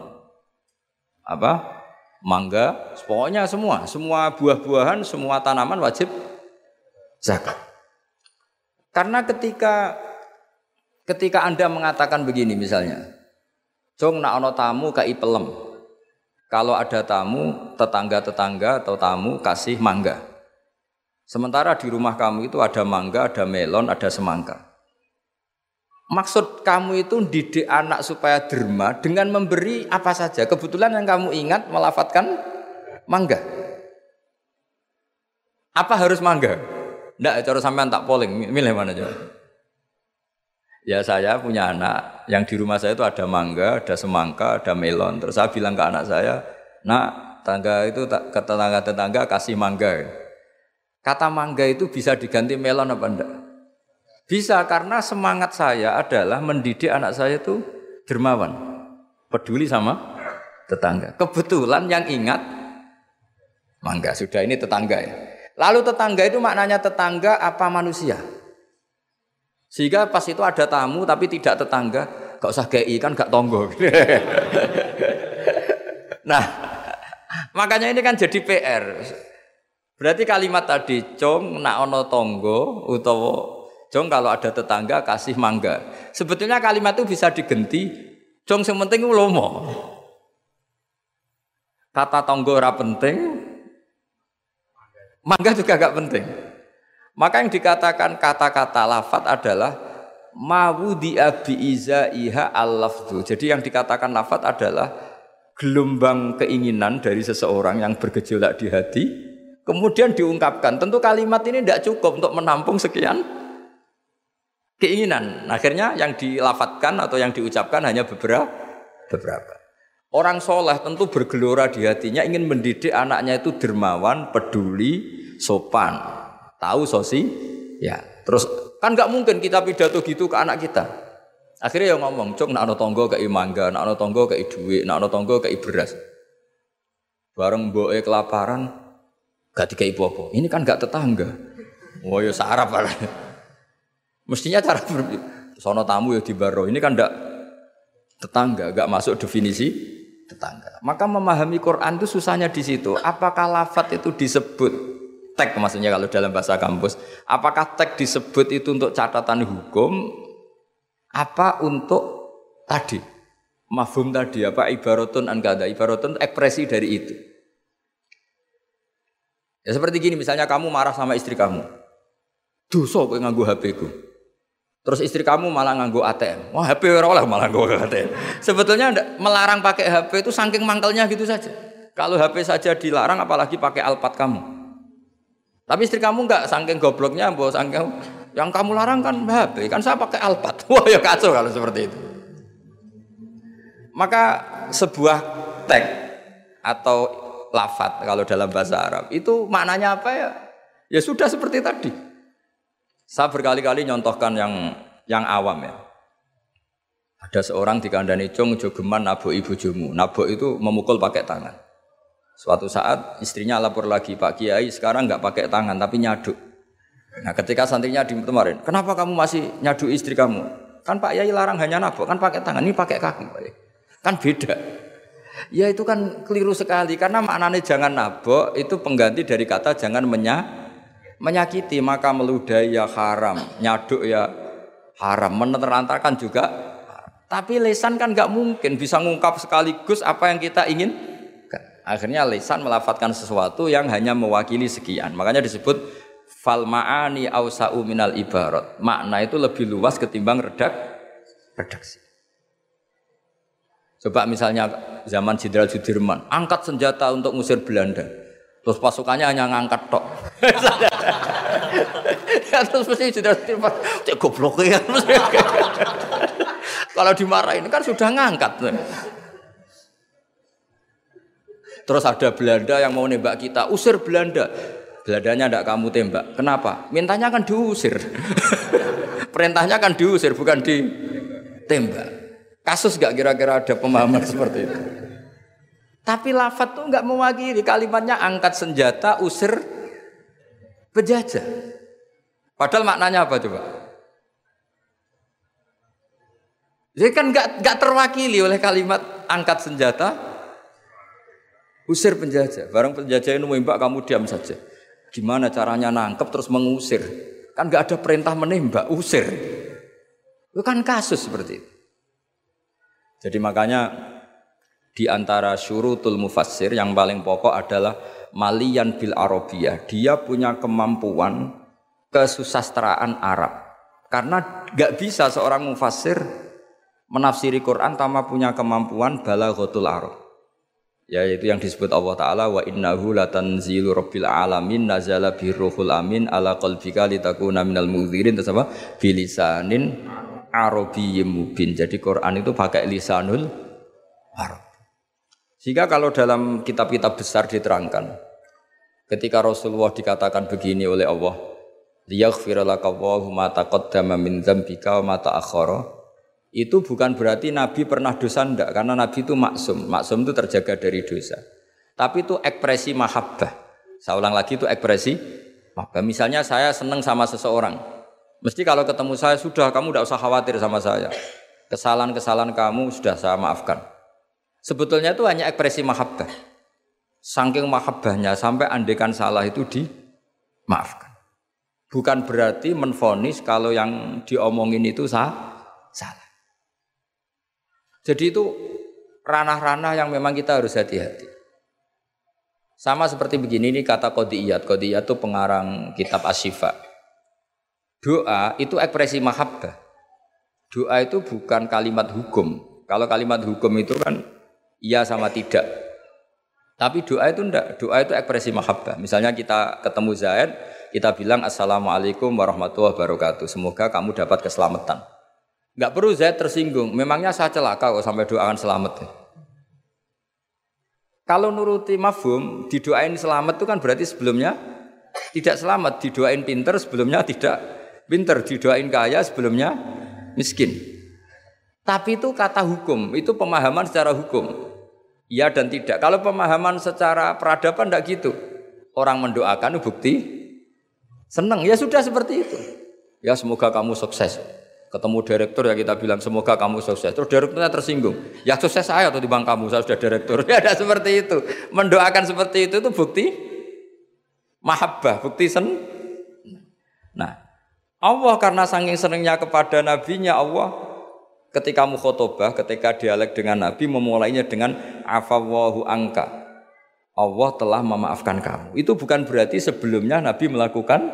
apa? Mangga, pokoknya semua, semua buah-buahan, semua tanaman wajib zakat. Karena ketika ketika Anda mengatakan begini misalnya, Jong nak ono tamu kai pelem. Kalau ada tamu, tetangga-tetangga atau tamu kasih mangga. Sementara di rumah kamu itu ada mangga, ada melon, ada semangka. Maksud kamu itu didik anak supaya derma dengan memberi apa saja. Kebetulan yang kamu ingat melafatkan mangga. Apa harus mangga? Tidak, cara sampean tak polling, milih mana coba? Ya saya punya anak yang di rumah saya itu ada mangga, ada semangka, ada melon. Terus saya bilang ke anak saya, nak tangga itu ke tetangga-tetangga kasih mangga. Kata mangga itu bisa diganti melon apa enggak? Bisa karena semangat saya adalah mendidik anak saya itu dermawan, peduli sama tetangga. Kebetulan yang ingat mangga sudah ini tetangga ya. Lalu tetangga itu maknanya tetangga apa manusia? Sehingga pas itu ada tamu tapi tidak tetangga, gak usah GI kan gak tonggo. nah, makanya ini kan jadi PR. Berarti kalimat tadi cong nak ono tonggo utawa cong kalau ada tetangga kasih mangga. Sebetulnya kalimat itu bisa digenti cong yang penting lomo. Kata tonggo ora penting, mangga juga gak penting. Maka yang dikatakan kata-kata lafat adalah mawudi abi iha al -lafdu. Jadi yang dikatakan lafat adalah gelombang keinginan dari seseorang yang bergejolak di hati Kemudian diungkapkan, tentu kalimat ini tidak cukup untuk menampung sekian keinginan. Akhirnya yang dilafatkan atau yang diucapkan hanya beberapa. beberapa. Orang soleh tentu bergelora di hatinya ingin mendidik anaknya itu dermawan, peduli, sopan, tahu sosi, ya. Terus kan nggak mungkin kita pidato gitu ke anak kita. Akhirnya yang ngomong, cok nak tonggo ke mangga, nak tonggo ke duit, nak tonggo ke beras. Bareng boe kelaparan, gak tiga ibu apa. Ini kan gak tetangga. Oh ya sarap lah. Mestinya cara sono tamu ya di baro. Ini kan gak tetangga, gak masuk definisi tetangga. Maka memahami Quran itu susahnya di situ. Apakah lafat itu disebut tag maksudnya kalau dalam bahasa kampus, apakah tag disebut itu untuk catatan hukum apa untuk tadi mafhum tadi apa ibaratun angkada ibaratun ekspresi dari itu. Ya seperti gini misalnya kamu marah sama istri kamu. Dosa kowe nganggo HP ku. Terus istri kamu malah nganggo ATM. Wah, HP ora malah nganggo ATM. Sebetulnya melarang pakai HP itu saking mangkelnya gitu saja. Kalau HP saja dilarang apalagi pakai Alphard kamu. Tapi istri kamu enggak saking gobloknya, bos saking yang kamu larang kan HP, kan saya pakai Alphard. Wah, ya kacau kalau seperti itu. Maka sebuah tag atau lafat kalau dalam bahasa Arab itu maknanya apa ya? Ya sudah seperti tadi. Saya berkali-kali nyontohkan yang yang awam ya. Ada seorang di kandang cung jogeman nabok ibu jumu. Nabok itu memukul pakai tangan. Suatu saat istrinya lapor lagi, Pak Kiai sekarang nggak pakai tangan tapi nyaduk. Nah ketika santrinya di kemarin, kenapa kamu masih nyaduk istri kamu? Kan Pak Kiai larang hanya nabok, kan pakai tangan, ini pakai kaki. Kan beda. Ya itu kan keliru sekali karena maknanya jangan nabok itu pengganti dari kata jangan menya menyakiti maka meludahi ya haram, nyaduk ya haram, menerantarkan juga. Tapi lesan kan nggak mungkin bisa ngungkap sekaligus apa yang kita ingin. Akhirnya lesan melafatkan sesuatu yang hanya mewakili sekian. Makanya disebut fal ma'ani ausa'u minal ibarat. Makna itu lebih luas ketimbang redak redaksi. Coba misalnya zaman Jenderal Sudirman, angkat senjata untuk ngusir Belanda. Terus pasukannya hanya ngangkat tok. ya, terus mesti sudah cek goblok ya. Kalau dimarahin kan sudah ngangkat. Terus ada Belanda yang mau nembak kita, usir Belanda. Belandanya tidak kamu tembak. Kenapa? Mintanya kan diusir. Perintahnya kan diusir, bukan ditembak. Kasus gak kira-kira ada pemahaman seperti itu? Tapi lafat tuh nggak mewakili kalimatnya angkat senjata usir penjajah. Padahal maknanya apa coba? Jadi kan nggak nggak terwakili oleh kalimat angkat senjata usir penjajah. Barang penjajah ini menembak kamu diam saja. Gimana caranya nangkep terus mengusir? Kan nggak ada perintah menembak, usir. Itu kan kasus seperti itu. Jadi makanya di antara syurutul mufassir yang paling pokok adalah malian bil arabiyah. Dia punya kemampuan kesusastraan Arab. Karena gak bisa seorang mufassir menafsiri Quran tanpa punya kemampuan balaghatul Arab. Yaitu yang disebut Allah Ta'ala wa innahu latanzilu rabbil alamin nazala birruhul amin ala qalbika litakuna minal mudhirin terus apa bilisanin arabiyyin mubin. Jadi Quran itu pakai lisanul Arab. Sehingga kalau dalam kitab-kitab besar diterangkan, ketika Rasulullah dikatakan begini oleh Allah, itu bukan berarti Nabi pernah dosa ndak, karena Nabi itu maksum. Maksum itu terjaga dari dosa. Tapi itu ekspresi mahabbah. Saya ulang lagi itu ekspresi mahabbah. Misalnya saya senang sama seseorang. Mesti kalau ketemu saya, sudah kamu tidak usah khawatir sama saya. Kesalahan-kesalahan kamu sudah saya maafkan. Sebetulnya itu hanya ekspresi mahabbah. Saking mahabbahnya sampai andekan salah itu dimaafkan. Bukan berarti menfonis kalau yang diomongin itu sah, salah. Jadi itu ranah-ranah yang memang kita harus hati-hati. Sama seperti begini ini kata kodiyat. Kodiyat itu pengarang kitab asyifa. Doa itu ekspresi mahabbah. Doa itu bukan kalimat hukum. Kalau kalimat hukum itu kan iya sama tidak. Tapi doa itu enggak, doa itu ekspresi mahabbah. Misalnya kita ketemu Zaid, kita bilang Assalamualaikum warahmatullahi wabarakatuh. Semoga kamu dapat keselamatan. Enggak perlu Zaid tersinggung. Memangnya saya celaka kok sampai doakan selamat. Kalau nuruti mafhum, didoain selamat itu kan berarti sebelumnya tidak selamat, didoain pinter sebelumnya tidak pinter, didoain kaya sebelumnya miskin. Tapi itu kata hukum, itu pemahaman secara hukum. Iya dan tidak. Kalau pemahaman secara peradaban tidak gitu. Orang mendoakan bukti senang. Ya sudah seperti itu. Ya semoga kamu sukses. Ketemu direktur ya kita bilang semoga kamu sukses. Terus direkturnya tersinggung. Ya sukses saya atau di bank kamu saya sudah direktur. Ya ada seperti itu. Mendoakan seperti itu itu bukti mahabbah, bukti sen. Nah, Allah karena saking senangnya kepada nabinya Allah ketika mukhotobah, ketika dialek dengan Nabi memulainya dengan afawahu angka. Allah telah memaafkan kamu. Itu bukan berarti sebelumnya Nabi melakukan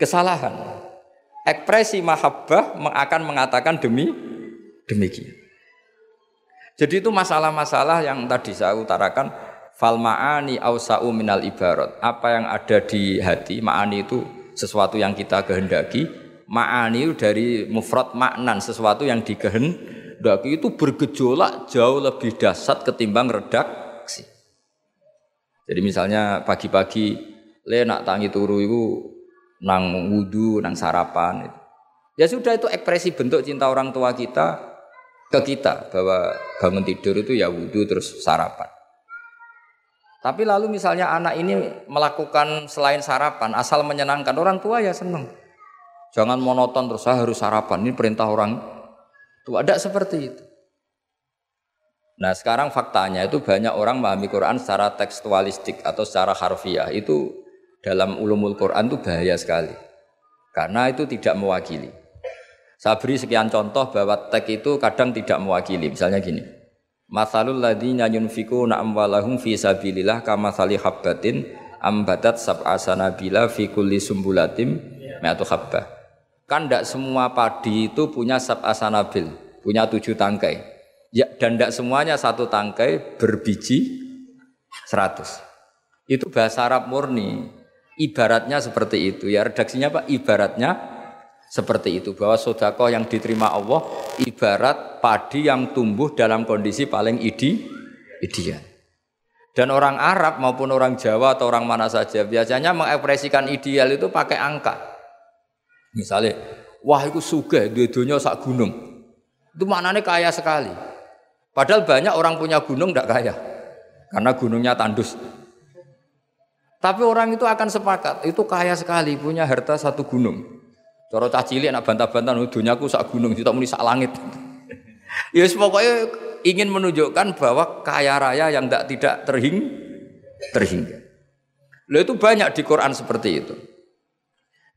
kesalahan. Ekspresi mahabbah akan mengatakan demi demikian. Jadi itu masalah-masalah yang tadi saya utarakan fal ma'ani ausa'u minal ibarat. Apa yang ada di hati, ma'ani itu sesuatu yang kita kehendaki, Ma'ani dari mufrad maknan sesuatu yang dikehendaki itu bergejolak jauh lebih dahsyat ketimbang redaksi. Jadi misalnya pagi-pagi le nak tangi turu itu nang wudu, nang sarapan itu. Ya sudah itu ekspresi bentuk cinta orang tua kita ke kita bahwa bangun tidur itu ya wudu terus sarapan. Tapi lalu misalnya anak ini melakukan selain sarapan asal menyenangkan orang tua ya senang. Jangan monoton terus saya harus sarapan. Ini perintah orang itu ada seperti itu. Nah sekarang faktanya itu banyak orang memahami Quran secara tekstualistik atau secara harfiah itu dalam ulumul Quran itu bahaya sekali karena itu tidak mewakili. Saya beri sekian contoh bahwa teks itu kadang tidak mewakili. Misalnya gini, Masalul ladzina yunfikuna amwalahum fi sabilillah kamathali habbatin ambatat sab'a sanabila fi kulli sumbulatim mi'atu habbah. Kan tidak semua padi itu punya sab asanabil, punya tujuh tangkai. Ya, dan tidak semuanya satu tangkai berbiji seratus. Itu bahasa Arab murni. Ibaratnya seperti itu. Ya redaksinya Pak, ibaratnya seperti itu. Bahwa sodako yang diterima Allah ibarat padi yang tumbuh dalam kondisi paling ide, ideal. Dan orang Arab maupun orang Jawa atau orang mana saja biasanya mengekspresikan ideal itu pakai angka. Misalnya, wah itu suge, dua dunia sak gunung. Itu maknanya kaya sekali. Padahal banyak orang punya gunung tidak kaya. Karena gunungnya tandus. Tapi orang itu akan sepakat, itu kaya sekali, punya harta satu gunung. Coro cah cilik anak bantah-bantah, oh, dunyaku sak gunung, kita muni sak langit. ya pokoknya ingin menunjukkan bahwa kaya raya yang tidak tidak terhing, terhingga. Lalu itu banyak di Quran seperti itu.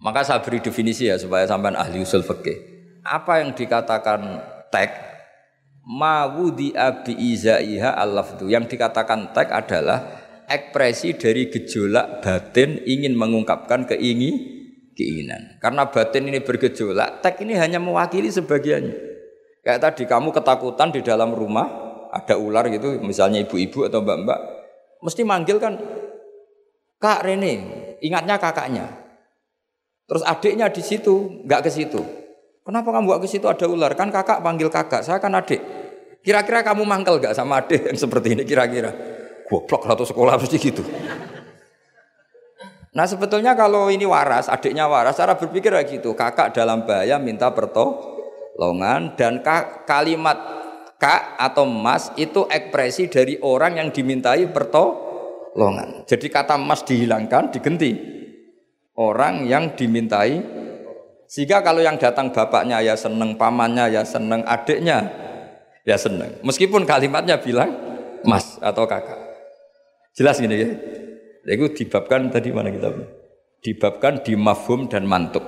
Maka saya beri definisi ya supaya sampai ahli usul fikih. Apa yang dikatakan tag mawudi abi izaiha al Yang dikatakan tag adalah ekspresi dari gejolak batin ingin mengungkapkan keingin keinginan. Karena batin ini bergejolak, tag ini hanya mewakili sebagiannya. Kayak tadi kamu ketakutan di dalam rumah ada ular gitu, misalnya ibu-ibu atau mbak-mbak, mesti manggil kan, Kak Rene, ingatnya kakaknya. Terus adiknya di situ, nggak ke situ. Kenapa kamu nggak ke situ ada ular? Kan kakak panggil kakak, saya kan adik. Kira-kira kamu mangkel nggak sama adik yang seperti ini? Kira-kira. Goblok satu sekolah mesti gitu. Nah sebetulnya kalau ini waras, adiknya waras, cara berpikir kayak gitu. Kakak dalam bahaya minta pertolongan dan kalimat kak atau mas itu ekspresi dari orang yang dimintai pertolongan. Jadi kata mas dihilangkan, diganti orang yang dimintai sehingga kalau yang datang bapaknya ya seneng, pamannya ya seneng, adiknya ya seneng. Meskipun kalimatnya bilang mas atau kakak. Jelas gini ya. Itu dibabkan tadi mana kita? Dibabkan di mafhum dan mantuk.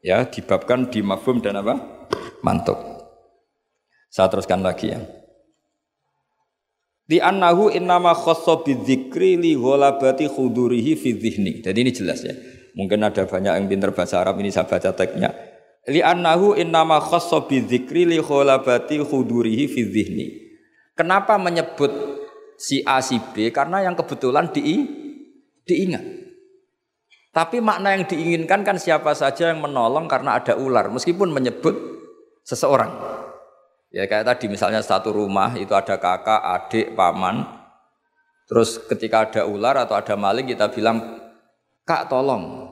Ya, dibabkan di mafhum dan apa? Mantuk. Saya teruskan lagi ya. Di annahu innama khassa bidzikri li ghalabati khudurihi fi dhihni. Jadi ini jelas ya. Mungkin ada banyak yang pintar bahasa Arab ini saya baca teksnya. Li annahu innama khassa bi dzikri li kholabati khudurihi fi dhihni. Kenapa menyebut si A si B karena yang kebetulan di diingat. Tapi makna yang diinginkan kan siapa saja yang menolong karena ada ular meskipun menyebut seseorang. Ya kayak tadi misalnya satu rumah itu ada kakak, adik, paman. Terus ketika ada ular atau ada maling kita bilang, "Kak tolong."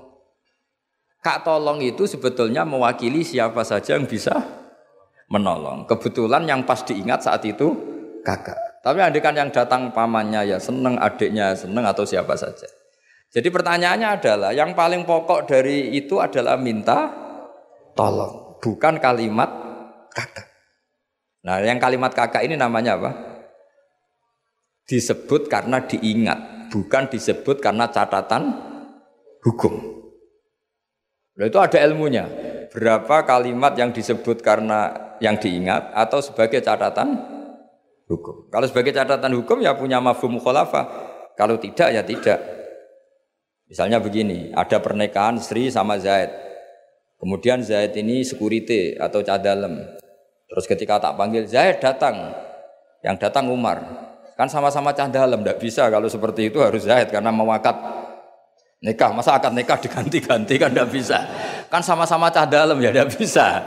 Kak tolong itu sebetulnya mewakili siapa saja yang bisa menolong. Kebetulan yang pas diingat saat itu kakak. Tapi kan yang datang pamannya ya seneng, adiknya seneng atau siapa saja. Jadi pertanyaannya adalah yang paling pokok dari itu adalah minta tolong, bukan kalimat kakak. Nah, yang kalimat kakak ini namanya apa? Disebut karena diingat, bukan disebut karena catatan hukum. Nah, itu ada ilmunya. Berapa kalimat yang disebut karena yang diingat atau sebagai catatan hukum. Kalau sebagai catatan hukum ya punya mafhum mukhalafah. Kalau tidak ya tidak. Misalnya begini, ada pernikahan Sri sama Zaid. Kemudian Zaid ini security atau cadalem. Terus ketika tak panggil Zaid datang. Yang datang Umar. Kan sama-sama cadalem, tidak bisa kalau seperti itu harus Zaid karena mewakat Nikah, masa akad nikah diganti-ganti kan tidak bisa. Kan sama-sama cah dalam ya tidak bisa.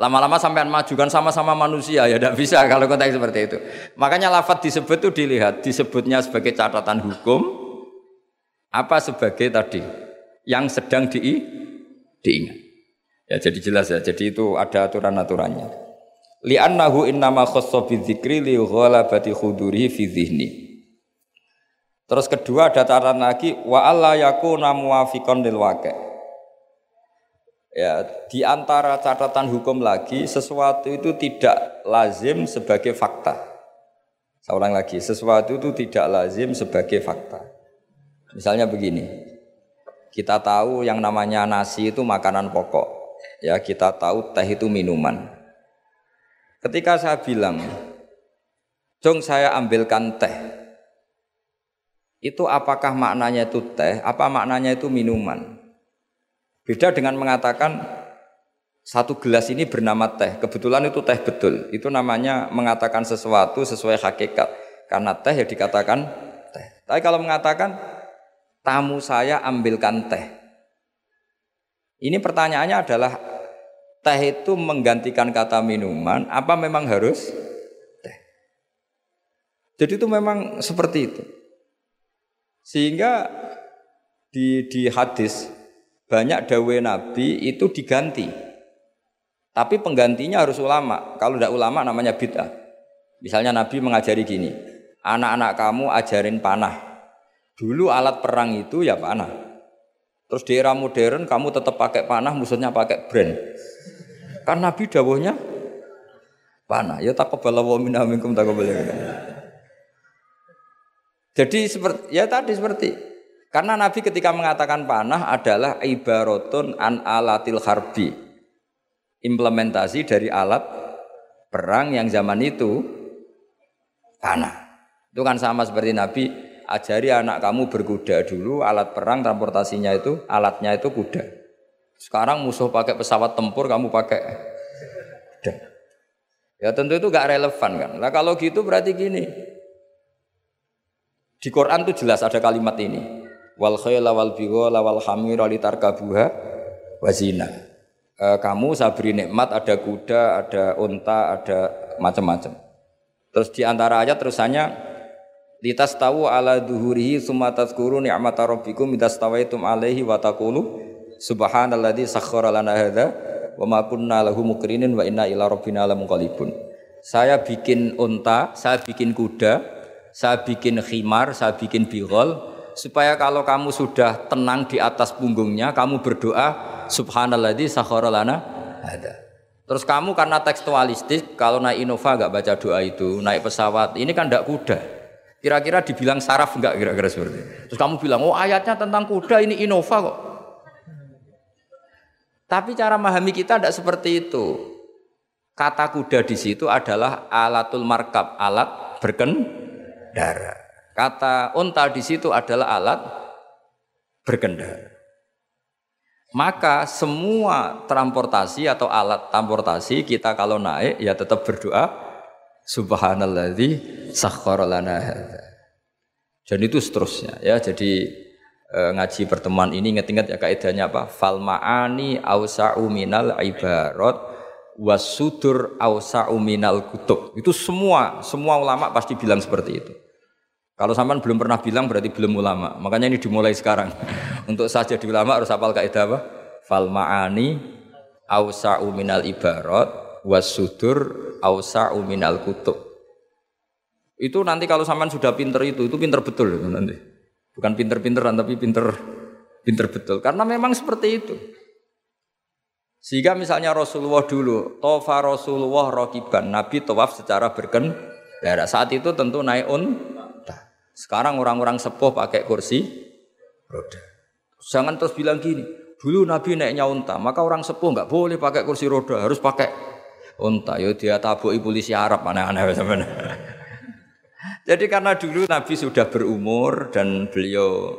Lama-lama sampean maju kan sama-sama manusia ya tidak bisa kalau konteks seperti itu. Makanya lafat disebut itu dilihat, disebutnya sebagai catatan hukum, apa sebagai tadi yang sedang di, diingat. Ya jadi jelas ya, jadi itu ada aturan-aturannya. Li'annahu innama khassa bi dzikri li ghalabati khudurihi fi. Terus kedua ada catatan lagi wa alla yakuna muwafiqan lil Ya, di antara catatan hukum lagi sesuatu itu tidak lazim sebagai fakta. Saya ulang lagi, sesuatu itu tidak lazim sebagai fakta. Misalnya begini. Kita tahu yang namanya nasi itu makanan pokok. Ya, kita tahu teh itu minuman. Ketika saya bilang, "Jong, saya ambilkan teh." itu apakah maknanya itu teh, apa maknanya itu minuman. Beda dengan mengatakan satu gelas ini bernama teh, kebetulan itu teh betul. Itu namanya mengatakan sesuatu sesuai hakikat. Karena teh ya dikatakan teh. Tapi kalau mengatakan tamu saya ambilkan teh. Ini pertanyaannya adalah teh itu menggantikan kata minuman apa memang harus teh? Jadi itu memang seperti itu. Sehingga di, di hadis banyak dawe Nabi itu diganti. Tapi penggantinya harus ulama. Kalau tidak ulama namanya bid'ah. Misalnya Nabi mengajari gini, anak-anak kamu ajarin panah. Dulu alat perang itu ya panah. Terus di era modern kamu tetap pakai panah, musuhnya pakai brand. Kan Nabi dawuhnya panah. Ya taqabbala wa minna minkum taqabbala. Jadi seperti ya tadi seperti karena Nabi ketika mengatakan panah adalah ibaratun an alatil harbi. Implementasi dari alat perang yang zaman itu panah. Itu kan sama seperti Nabi ajari anak kamu berkuda dulu alat perang transportasinya itu alatnya itu kuda. Sekarang musuh pakai pesawat tempur kamu pakai kuda. Ya tentu itu gak relevan kan. Nah kalau gitu berarti gini, di Quran itu jelas ada kalimat ini. Wal khayla wal bighala wal hamira litarkabuha wazina. E, kamu saya beri nikmat ada kuda, ada unta, ada macam-macam. Terus di antara ayat terusannya litas tahu ala duhurihi summa tazkuru ni'mata rabbikum idastawaitum alaihi wa taqulu subhanalladzi sakhkhara lana hadza wa ma kunna lahu mukrinin wa inna ila rabbina lamunqalibun. Saya bikin unta, saya bikin kuda, saya bikin khimar, saya bikin bigol, supaya kalau kamu sudah tenang di atas punggungnya, kamu berdoa subhanalladzi sakhara lana ada. Terus kamu karena tekstualistik, kalau naik Innova nggak baca doa itu, naik pesawat, ini kan tidak kuda. Kira-kira dibilang saraf enggak kira-kira seperti itu. Terus kamu bilang, oh ayatnya tentang kuda, ini Innova kok. Tapi cara memahami kita tidak seperti itu. Kata kuda di situ adalah alatul markab, alat berken berkendara. Kata unta di situ adalah alat berkendara. Maka semua transportasi atau alat transportasi kita kalau naik ya tetap berdoa subhanalladzi sakhkhara lana hadza. Dan itu seterusnya ya. Jadi e, ngaji pertemuan ini ingat-ingat ya kaidahnya apa? Fal ma'ani ausa'u minal ibarat wasudur ausa'u minal kutub. Itu semua semua ulama pasti bilang seperti itu. Kalau sampean belum pernah bilang berarti belum ulama. Makanya ini dimulai sekarang. Untuk saja di ulama harus hafal kaidah apa? Fal ma'ani ausa'u minal ibarat wasudur ausa'u minal kutub. Itu nanti kalau sampean sudah pinter itu, itu pinter betul itu nanti. Bukan pinter-pinteran tapi pinter pinter betul. Karena memang seperti itu. Sehingga misalnya Rasulullah dulu, tofa Rasulullah rokiban, Nabi tawaf secara berkendara. Saat itu tentu naik unta. Sekarang orang-orang sepuh pakai kursi roda. Jangan terus bilang gini, dulu Nabi naiknya unta, maka orang sepuh nggak boleh pakai kursi roda, harus pakai unta. Yo dia tabuki polisi Arab aneh-aneh Jadi karena dulu Nabi sudah berumur dan beliau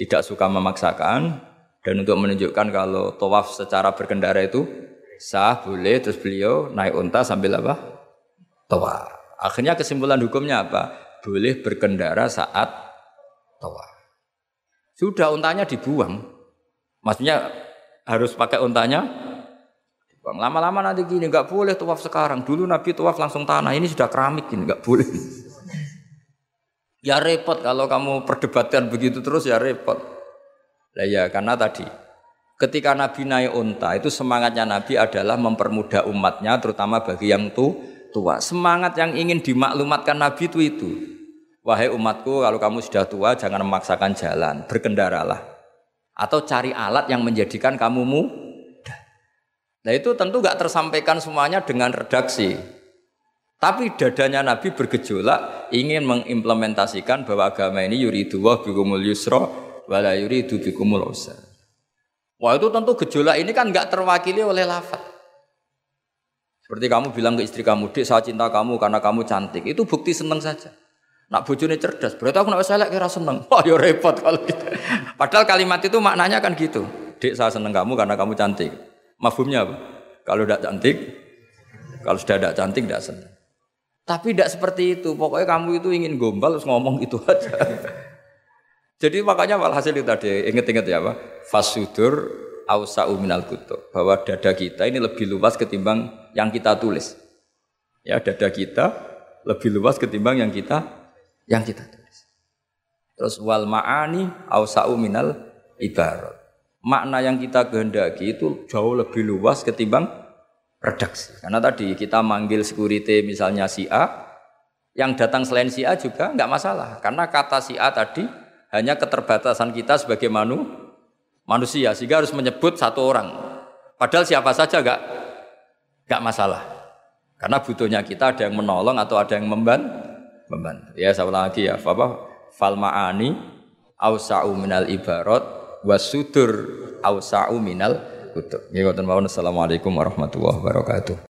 tidak suka memaksakan dan untuk menunjukkan kalau tawaf secara berkendara itu sah boleh terus beliau naik unta sambil apa? Tawaf. Akhirnya kesimpulan hukumnya apa? Boleh berkendara saat tawaf. Sudah untanya dibuang. Maksudnya harus pakai untanya Lama-lama nanti gini, nggak boleh tawaf sekarang. Dulu Nabi tawaf langsung tanah, ini sudah keramik gini, nggak boleh. Ya repot kalau kamu perdebatkan begitu terus ya repot. Lah ya karena tadi ketika Nabi naik unta itu semangatnya Nabi adalah mempermudah umatnya terutama bagi yang tu, tua. Semangat yang ingin dimaklumatkan Nabi itu itu. Wahai umatku kalau kamu sudah tua jangan memaksakan jalan, berkendaralah. Atau cari alat yang menjadikan kamu mudah. Nah itu tentu gak tersampaikan semuanya dengan redaksi. Tapi dadanya Nabi bergejolak ingin mengimplementasikan bahwa agama ini yuridu wa bikumul yusra wala yuridu bikumul usra. Wah itu tentu gejolak ini kan nggak terwakili oleh lafaz. Seperti kamu bilang ke istri kamu, "Dek, saya cinta kamu karena kamu cantik." Itu bukti seneng saja. Nak bojone cerdas, berarti aku nak selek kira seneng. Wah, ya repot kalau gitu. Padahal kalimat itu maknanya kan gitu. Dek, saya seneng kamu karena kamu cantik. Mafhumnya apa? Kalau tidak cantik, kalau sudah tidak cantik tidak seneng. Tapi tidak seperti itu. Pokoknya kamu itu ingin gombal terus ngomong itu aja. Jadi makanya walhasil itu tadi inget-inget ya Pak. Fasudur ausa'u minal kutub. Bahwa dada kita ini lebih luas ketimbang yang kita tulis. Ya dada kita lebih luas ketimbang yang kita yang kita tulis. Terus wal ma'ani ausa'u minal ibarat. Makna yang kita kehendaki itu jauh lebih luas ketimbang redaksi. Karena tadi kita manggil security misalnya si A, yang datang selain si A juga nggak masalah. Karena kata si A tadi hanya keterbatasan kita sebagai manu, manusia, sehingga harus menyebut satu orang. Padahal siapa saja nggak nggak masalah. Karena butuhnya kita ada yang menolong atau ada yang membantu. membantu. Ya, saya lagi ya, apa? Fal ma'ani ausa'u minal ibarat wasudur ausa'u minal kutub. Nggih Assalamualaikum warahmatullahi wabarakatuh.